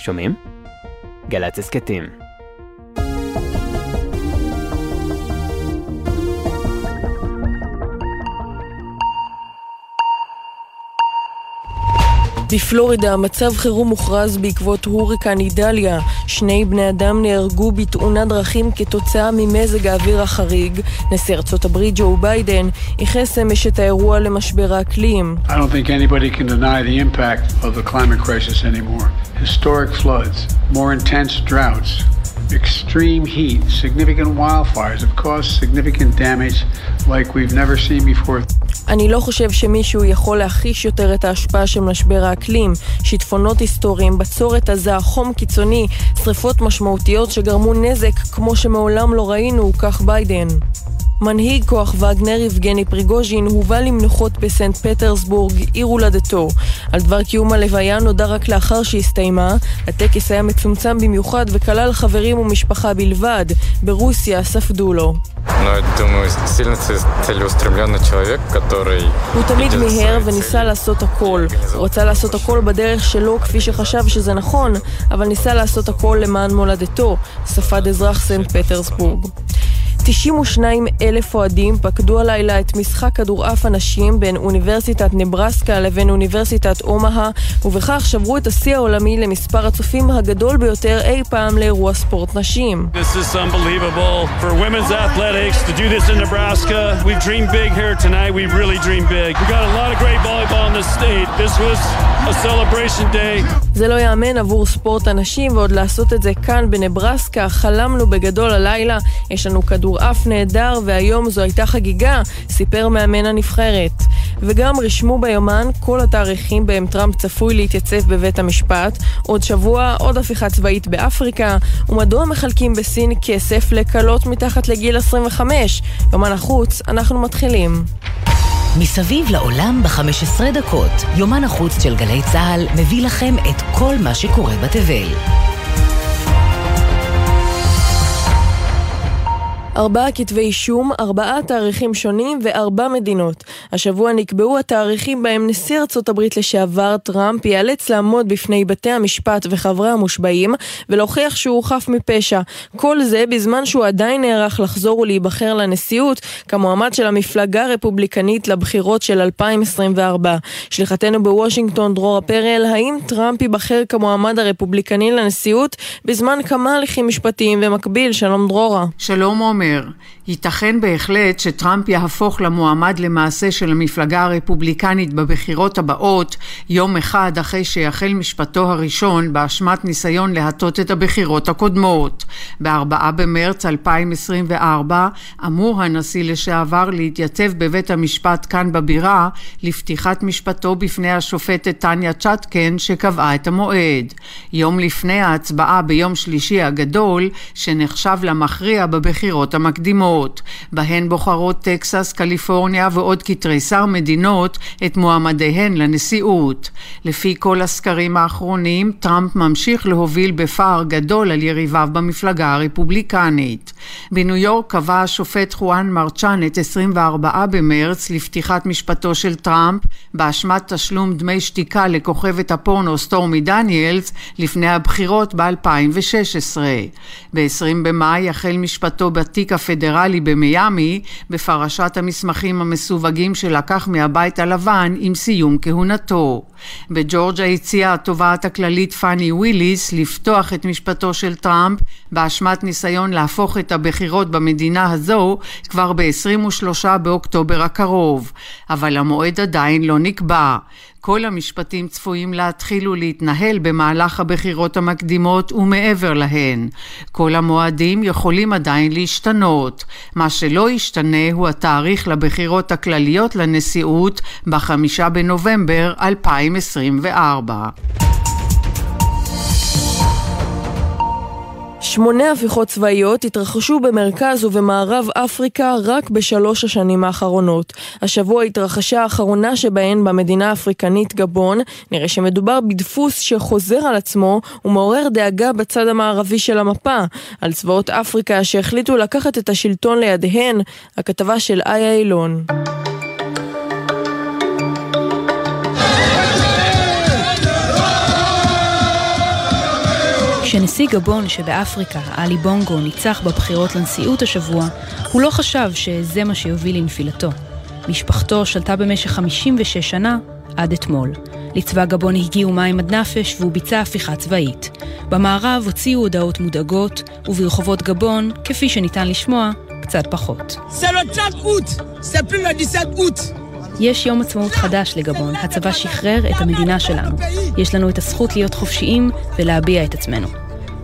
שומעים? גל"צ הסכתים. בפלורידה מצב חירום מוכרז בעקבות הוריקן אידליה. שני בני אדם נהרגו בתאונת דרכים כתוצאה ממזג האוויר החריג. נשיא ארצות הברית ג'ו ביידן ייחס אמש את האירוע למשבר האקלים. Heat, like we've never seen before. אני לא חושב שמישהו יכול להכחיש יותר את ההשפעה של משבר האקלים, שיטפונות היסטוריים, בצורת עזה, חום קיצוני, שריפות משמעותיות שגרמו נזק כמו שמעולם לא ראינו, כך ביידן. מנהיג כוח וגנר יבגני פריגוז'ין הובא למנוחות בסנט פטרסבורג, עיר הולדתו. על דבר קיום הלוויה נודע רק לאחר שהסתיימה. הטקס היה מצומצם במיוחד וכלל חברים ומשפחה בלבד. ברוסיה ספדו לו. הוא תמיד מיהר וניסה לעשות הכל. הוא רצה לעשות הכל בדרך שלו כפי שחשב שזה נכון, אבל ניסה לעשות הכל למען מולדתו, ספד אזרח סנט פטרסבורג. 92 אלף אוהדים פקדו הלילה את משחק כדורעף הנשים בין אוניברסיטת נברסקה לבין אוניברסיטת אומהה, ובכך שברו את השיא העולמי למספר הצופים הגדול ביותר אי פעם לאירוע ספורט נשים. This is unbelievable for women's athletics to do this in Nebraska. We've dreamed big here tonight. We really dreamed big. We got a lot of great volleyball in the state. This was a celebration day. זה לא יאמן עבור ספורט הנשים, ועוד לעשות את זה כאן בנברסקה. חלמנו בגדול הלילה, יש לנו כדורעף נהדר, והיום זו הייתה חגיגה, סיפר מאמן הנבחרת. וגם רשמו ביומן כל התאריכים בהם טראמפ צפוי להתייצב בבית המשפט, עוד שבוע עוד הפיכה צבאית באפריקה, ומדוע מחלקים בסין כסף לקלות מתחת לגיל 25. יומן החוץ, אנחנו מתחילים. מסביב לעולם ב-15 דקות, יומן החוץ של גלי צה"ל מביא לכם את כל מה שקורה בתבל. ארבעה כתבי אישום, ארבעה תאריכים שונים וארבע מדינות. השבוע נקבעו התאריכים בהם נשיא ארצות הברית לשעבר טראמפ ייאלץ לעמוד בפני בתי המשפט וחברי המושבעים ולהוכיח שהוא חף מפשע. כל זה בזמן שהוא עדיין נערך לחזור ולהיבחר לנשיאות כמועמד של המפלגה הרפובליקנית לבחירות של 2024. שליחתנו בוושינגטון דרורה פרל, האם טראמפ ייבחר כמועמד הרפובליקני לנשיאות בזמן כמה הליכים משפטיים במקביל? שלום דרורה. שלום עומר. אומר, ייתכן בהחלט שטראמפ יהפוך למועמד למעשה של המפלגה הרפובליקנית בבחירות הבאות, יום אחד אחרי שיחל משפטו הראשון באשמת ניסיון להטות את הבחירות הקודמות. ב-4 במרץ 2024 אמור הנשיא לשעבר להתייצב בבית המשפט כאן בבירה לפתיחת משפטו בפני השופטת טניה צ'טקן שקבעה את המועד. יום לפני ההצבעה ביום שלישי הגדול, שנחשב למכריע בבחירות המקדימות, בהן בוחרות טקסס, קליפורניה ועוד כתריסר מדינות את מועמדיהן לנשיאות. לפי כל הסקרים האחרונים, טראמפ ממשיך להוביל בפער גדול על יריביו במפלגה הרפובליקנית. בניו יורק קבע השופט חואן מרצ'אן את 24 במרץ לפתיחת משפטו של טראמפ באשמת תשלום דמי שתיקה לכוכבת הפורנו סטורמי דניאלס לפני הבחירות ב-2016. ב-20 במאי החל משפטו בתיק הפדרלי במיאמי בפרשת המסמכים המסווגים שלקח מהבית הלבן עם סיום כהונתו. בג'ורג'ה הציעה התובעת הכללית פאני וויליס לפתוח את משפטו של טראמפ באשמת ניסיון להפוך את הבחירות במדינה הזו כבר ב-23 באוקטובר הקרוב, אבל המועד עדיין לא נקבע. כל המשפטים צפויים להתחיל ולהתנהל במהלך הבחירות המקדימות ומעבר להן. כל המועדים יכולים עדיין להשתנות. מה שלא ישתנה הוא התאריך לבחירות הכלליות לנשיאות בחמישה בנובמבר 2024. שמונה הפיכות צבאיות התרחשו במרכז ובמערב אפריקה רק בשלוש השנים האחרונות. השבוע התרחשה האחרונה שבהן במדינה האפריקנית גבון. נראה שמדובר בדפוס שחוזר על עצמו ומעורר דאגה בצד המערבי של המפה. על צבאות אפריקה שהחליטו לקחת את השלטון לידיהן, הכתבה של איה אילון. כשנשיא גבון שבאפריקה, עלי בונגו, ניצח בבחירות לנשיאות השבוע, הוא לא חשב שזה מה שיוביל לנפילתו. משפחתו שלטה במשך 56 שנה עד אתמול. לצבא גבון הגיעו מים עד נפש והוא ביצע הפיכה צבאית. במערב הוציאו הודעות מודאגות, וברחובות גבון, כפי שניתן לשמוע, קצת פחות. יש יום עצמאות חדש לגבון, הצבא שחרר את המדינה שלנו. יש לנו את הזכות להיות חופשיים ולהביע את עצמנו.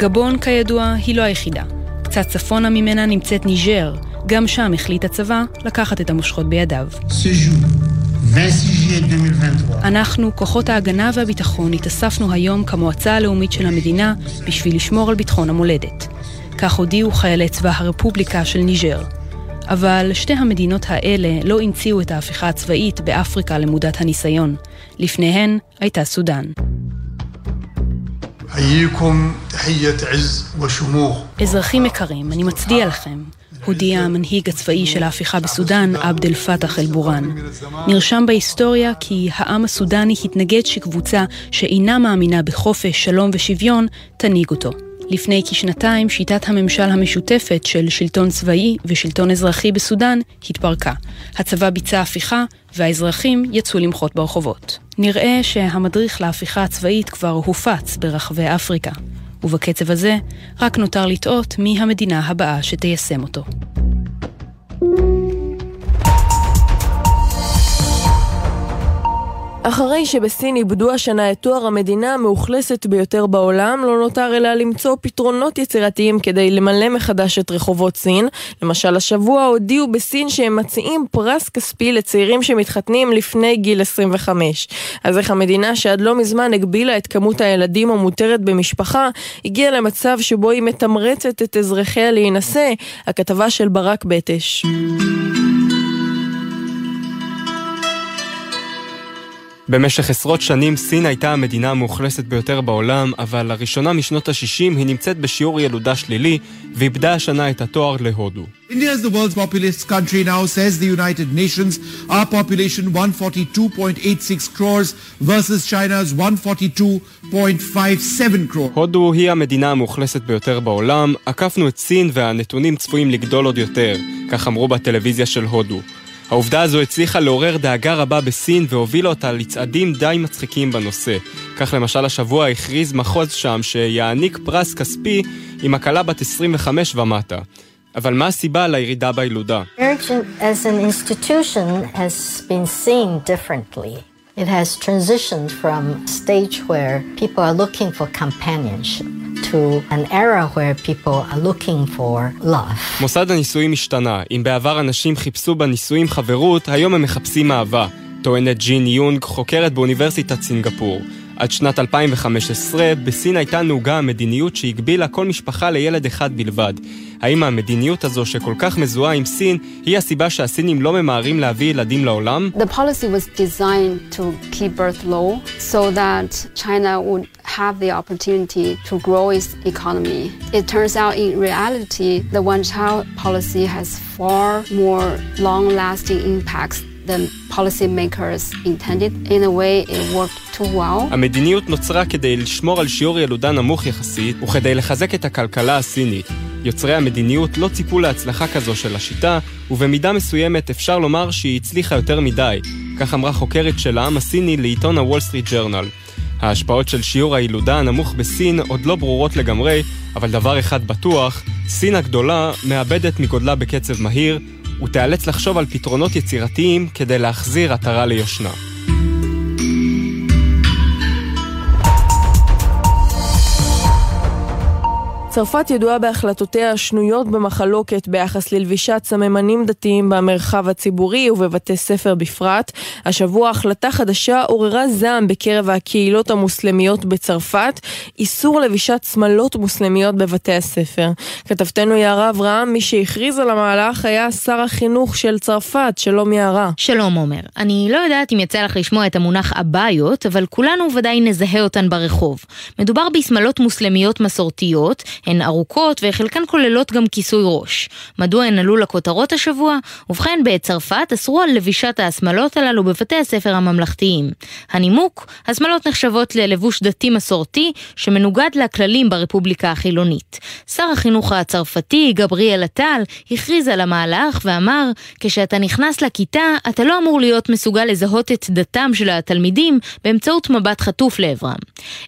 גבון, כידוע, היא לא היחידה. קצת צפונה ממנה נמצאת ניג'ר, גם שם החליט הצבא לקחת את המושכות בידיו. אנחנו, כוחות ההגנה והביטחון, התאספנו היום כמועצה הלאומית של המדינה בשביל לשמור על ביטחון המולדת. כך הודיעו חיילי צבא הרפובליקה של ניג'ר. אבל שתי המדינות האלה לא המציאו את ההפיכה הצבאית באפריקה למודת הניסיון. לפניהן הייתה סודאן. אזרחים יקרים, אני מצדיע לכם. הודיע המנהיג הצבאי של ההפיכה בסודאן, עבד אל פתח אל-בורן. נרשם בהיסטוריה כי העם הסודני התנגד שקבוצה שאינה מאמינה בחופש, שלום ושוויון, תנהיג אותו. לפני כשנתיים שיטת הממשל המשותפת של שלטון צבאי ושלטון אזרחי בסודאן התפרקה. הצבא ביצע הפיכה והאזרחים יצאו למחות ברחובות. נראה שהמדריך להפיכה הצבאית כבר הופץ ברחבי אפריקה. ובקצב הזה רק נותר לטעות מי המדינה הבאה שתיישם אותו. אחרי שבסין איבדו השנה את תואר המדינה המאוכלסת ביותר בעולם, לא נותר אלא למצוא פתרונות יצירתיים כדי למלא מחדש את רחובות סין. למשל, השבוע הודיעו בסין שהם מציעים פרס כספי לצעירים שמתחתנים לפני גיל 25. אז איך המדינה שעד לא מזמן הגבילה את כמות הילדים המותרת במשפחה, הגיעה למצב שבו היא מתמרצת את אזרחיה להינשא? הכתבה של ברק בטש. במשך עשרות שנים סין הייתה המדינה המאוכלסת ביותר בעולם, אבל לראשונה משנות ה-60 היא נמצאת בשיעור ילודה שלילי, ואיבדה השנה את התואר להודו. India is the world's populous country now, says the United Nations. Our population 142.86 crores versus China's 142.57 crores. הודו היא המדינה המאוכלסת ביותר בעולם, עקפנו את סין והנתונים צפויים לגדול עוד יותר, כך אמרו בטלוויזיה של הודו. העובדה הזו הצליחה לעורר דאגה רבה בסין והובילה אותה לצעדים די מצחיקים בנושא. כך למשל השבוע הכריז מחוז שם שיעניק פרס כספי עם הקלה בת 25 ומטה. אבל מה הסיבה לירידה בילודה? It has transitioned from a stage where people are looking for companionship. to an era where people are looking for love. מוסד הנישואים השתנה. אם בעבר אנשים חיפשו בנישואים חברות, היום הם מחפשים אהבה. טוענת ג'ין יונג, חוקרת באוניברסיטת סינגפור. עד שנת 2015, בסין הייתה נהוגה המדיניות שהגבילה כל משפחה לילד אחד בלבד. האם המדיניות הזו שכל כך מזוהה עם סין, היא הסיבה שהסינים לא ממהרים להביא ילדים לעולם? The policy was designed to keep birth low, so that China would have the opportunity to grow its economy. It turns out in reality, the one-child policy has far more long-lasting impacts the policymakers intended. In a way, it worked too well. המדיניות נוצרה כדי לשמור על שיעור ילודה נמוך יחסית, וכדי לחזק את הכלכלה הסינית. יוצרי המדיניות לא ציפו להצלחה כזו של השיטה, ובמידה מסוימת אפשר לומר שהיא הצליחה יותר מדי. כך אמרה חוקרת של העם הסיני לעיתון הוול סטריט ג'רנל. ההשפעות של שיעור הילודה הנמוך בסין עוד לא ברורות לגמרי, אבל דבר אחד בטוח, סין הגדולה מאבדת מגודלה בקצב מהיר, ותיאלץ לחשוב על פתרונות יצירתיים כדי להחזיר עטרה ליושנה. צרפת ידועה בהחלטותיה השנויות במחלוקת ביחס ללבישת סממנים דתיים במרחב הציבורי ובבתי ספר בפרט. השבוע החלטה חדשה עוררה זעם בקרב הקהילות המוסלמיות בצרפת, איסור לבישת שמלות מוסלמיות בבתי הספר. כתבתנו יערה אברהם, מי שהכריז על המהלך היה שר החינוך של צרפת, שלום יערה. שלום עומר. אני לא יודעת אם יצא לך לשמוע את המונח אבאיות, אבל כולנו ודאי נזהה אותן ברחוב. מדובר בשמלות מוסלמיות מסורתיות, הן ארוכות וחלקן כוללות גם כיסוי ראש. מדוע הן עלו לכותרות השבוע? ובכן, בצרפת אסרו על לבישת השמלות הללו בבתי הספר הממלכתיים. הנימוק, השמלות נחשבות ללבוש דתי מסורתי שמנוגד לכללים ברפובליקה החילונית. שר החינוך הצרפתי, גבריאל עטל, הכריז על המהלך ואמר, כשאתה נכנס לכיתה, אתה לא אמור להיות מסוגל לזהות את דתם של התלמידים באמצעות מבט חטוף לעברם.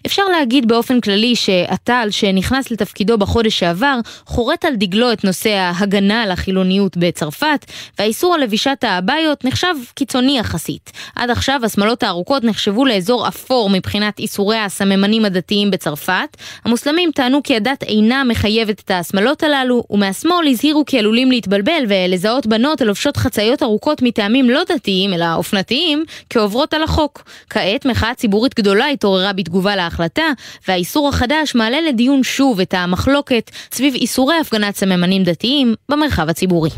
אפשר להגיד באופן כללי שעטל, שנכנס לתפקידו בחודש שעבר, חורט על דגלו את נושא ההגנה על החילוניות בצרפת, והאיסור על לבישת האביות נחשב קיצוני יחסית. עד עכשיו השמלות הארוכות נחשבו לאזור אפור מבחינת איסורי הסממנים הדתיים בצרפת. המוסלמים טענו כי הדת אינה מחייבת את השמלות הללו, ומהשמאל הזהירו כי עלולים להתבלבל ולזהות בנות הלובשות חצאיות ארוכות מטעמים לא דתיים, אלא אופנתיים, כעוברות על החוק. כעת מחאה ציבורית גדולה התעוררה בתגובה להחלטה, והאיסור החדש מעלה לדיון שוב את המחלוקת סביב איסורי הפגנת סממנים דתיים במרחב הציבורי.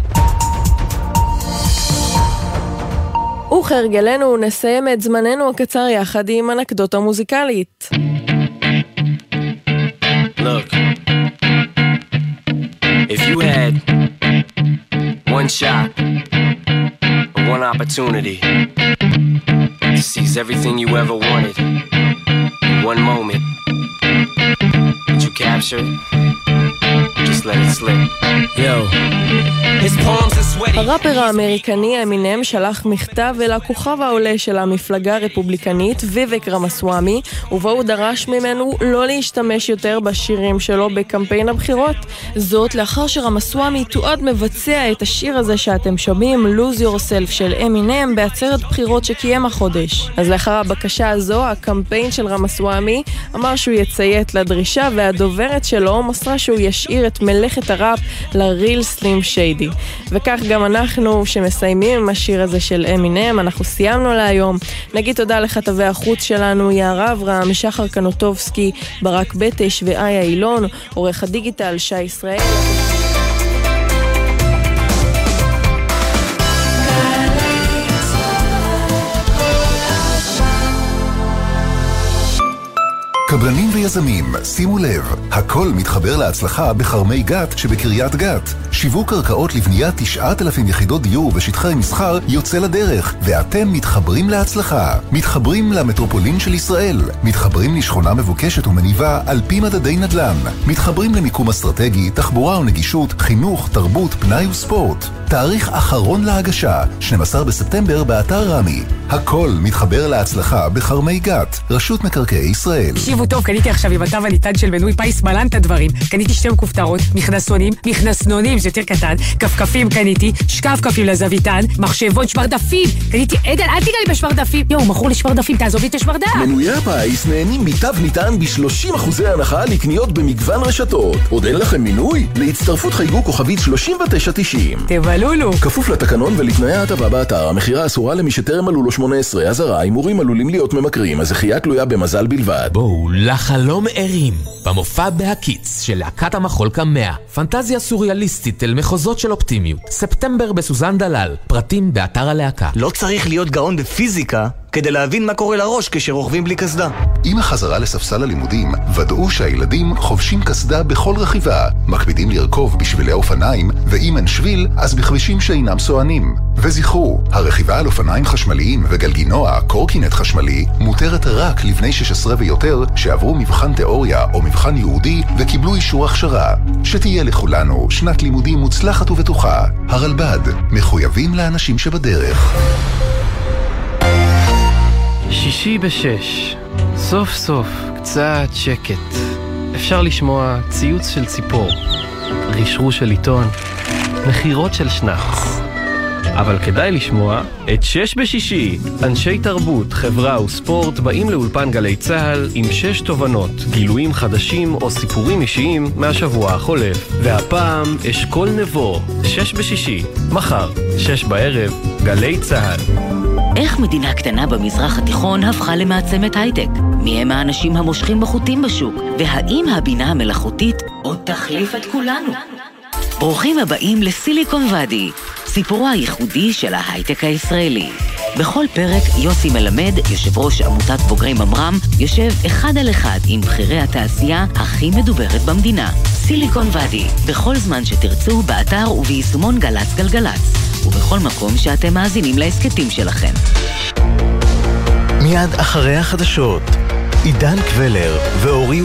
וכהרגלנו נסיים את זמננו הקצר יחד עם אנקדוטה מוזיקלית. Look, if you had one shot, one opportunity to seize everything you ever wanted in one moment, Sure. הראפר האמריקני אמינם שלח מכתב אל הכוכב העולה של המפלגה הרפובליקנית, ויבק רמסוואמי, ובו הוא דרש ממנו לא להשתמש יותר בשירים שלו בקמפיין הבחירות. זאת לאחר שרמסוואמי תועד מבצע את השיר הזה שאתם שומעים, Lose Yourself של אמינם, בעצרת בחירות שקיים החודש. אז לאחר הבקשה הזו, הקמפיין של רמסוואמי אמר שהוא יציית לדרישה, והדוברת שלו מסרה שהוא ישאיר את מלאכת הראפ לריל סלים שיידי. וכך גם אנחנו שמסיימים עם השיר הזה של אמינם, אנחנו סיימנו להיום. נגיד תודה לכתבי החוץ שלנו, יערה אברהם, שחר קנוטובסקי, ברק בטש ואיה אילון, עורך הדיגיטל שי ישראל. קבלנים ויזמים, שימו לב, הכל מתחבר להצלחה בכרמי גת שבקריית גת. שיווק קרקעות לבניית 9,000 יחידות דיור ושטחי מסחר יוצא לדרך, ואתם מתחברים להצלחה. מתחברים למטרופולין של ישראל. מתחברים לשכונה מבוקשת ומניבה על פי מדדי נדל"ן. מתחברים למיקום אסטרטגי, תחבורה ונגישות, חינוך, תרבות, פנאי וספורט. תאריך אחרון להגשה, 12 בספטמבר באתר רמי. הכל מתחבר להצלחה בכרמי גת, רשות מקרקעי ישראל. תקשיבו טוב, קניתי עכשיו עם התו הניתן של מנוי פיס מלן את הדברים. קניתי שתי מכופתרות, מכנסונים, מכנסנונים, זה יותר קטן, כפכפים קניתי, שקפקפים לזוויתן, מחשבון, שמרדפים. קניתי, עדן, אל תיגע לי בשמרדפים. יואו, מכור לשמרדפים, תעזוב לי את השמרדף. מנויי הפיס נהנים מתו ניתן ב-30% הנחה לקניות במגוון רשתות. עוד אין לכם מינוי? להצטרפות חייגו כוכבית 3990. תבלולו. כפוף לתקנון ולתנאי ההטבה באתר, המכירה אסורה למי שטרם מלאו לו 18, אזהרה, הימורים עלולים להיות ממכרים, הזכייה תלויה במזל בלבד. בואו לחלום ערים, במופע בהקיץ של להקת המחול קמע, פנטזיה סוריאליסטית אל מחוזות של אופטימיות, ספטמבר בסוזן דלל, פרטים באתר הלהקה. לא צריך להיות גאון בפיזיקה כדי להבין מה קורה לראש כשרוכבים בלי קסדה. עם החזרה לספסל הלימודים, ודאו שהילדים חובשים קסדה בכל רכיבה, מקפידים לרכוב בשבילי אופניים, ואם אין שביל, אז בכבישים שאינם סוענים. וזכרו, הרכיבה על אופניים חשמליים וגלגינוע, קורקינט חשמלי, מותרת רק לבני 16 ויותר שעברו מבחן תיאוריה או מבחן ייעודי וקיבלו אישור הכשרה. שתהיה לכולנו שנת לימודים מוצלחת ובטוחה. הרלב"ד, מחויבים לאנשים שבדרך. שישי בשש, סוף סוף קצת שקט. אפשר לשמוע ציוץ של ציפור, רשרוש של עיתון, נחירות של שנץ. אבל כדאי לשמוע את שש בשישי. אנשי תרבות, חברה וספורט באים לאולפן גלי צה"ל עם שש תובנות, גילויים חדשים או סיפורים אישיים מהשבוע החולף. והפעם אשכול נבו, שש בשישי, מחר, שש בערב, גלי צה"ל. איך מדינה קטנה במזרח התיכון הפכה למעצמת הייטק? מי הם האנשים המושכים בחוטים בשוק? והאם הבינה המלאכותית עוד תחליף את כולנו? ברוכים הבאים לסיליקון ואדי, סיפורו הייחודי של ההייטק הישראלי. בכל פרק יוסי מלמד, יושב ראש עמותת בוגרי ממר"ם, יושב אחד על אחד עם בכירי התעשייה הכי מדוברת במדינה. סיליקון ואדי, בכל זמן שתרצו, באתר וביישומון גל"צ גלגלצ, ובכל מקום שאתם מאזינים להסכתים שלכם. מיד אחרי החדשות, עידן קבלר ואורי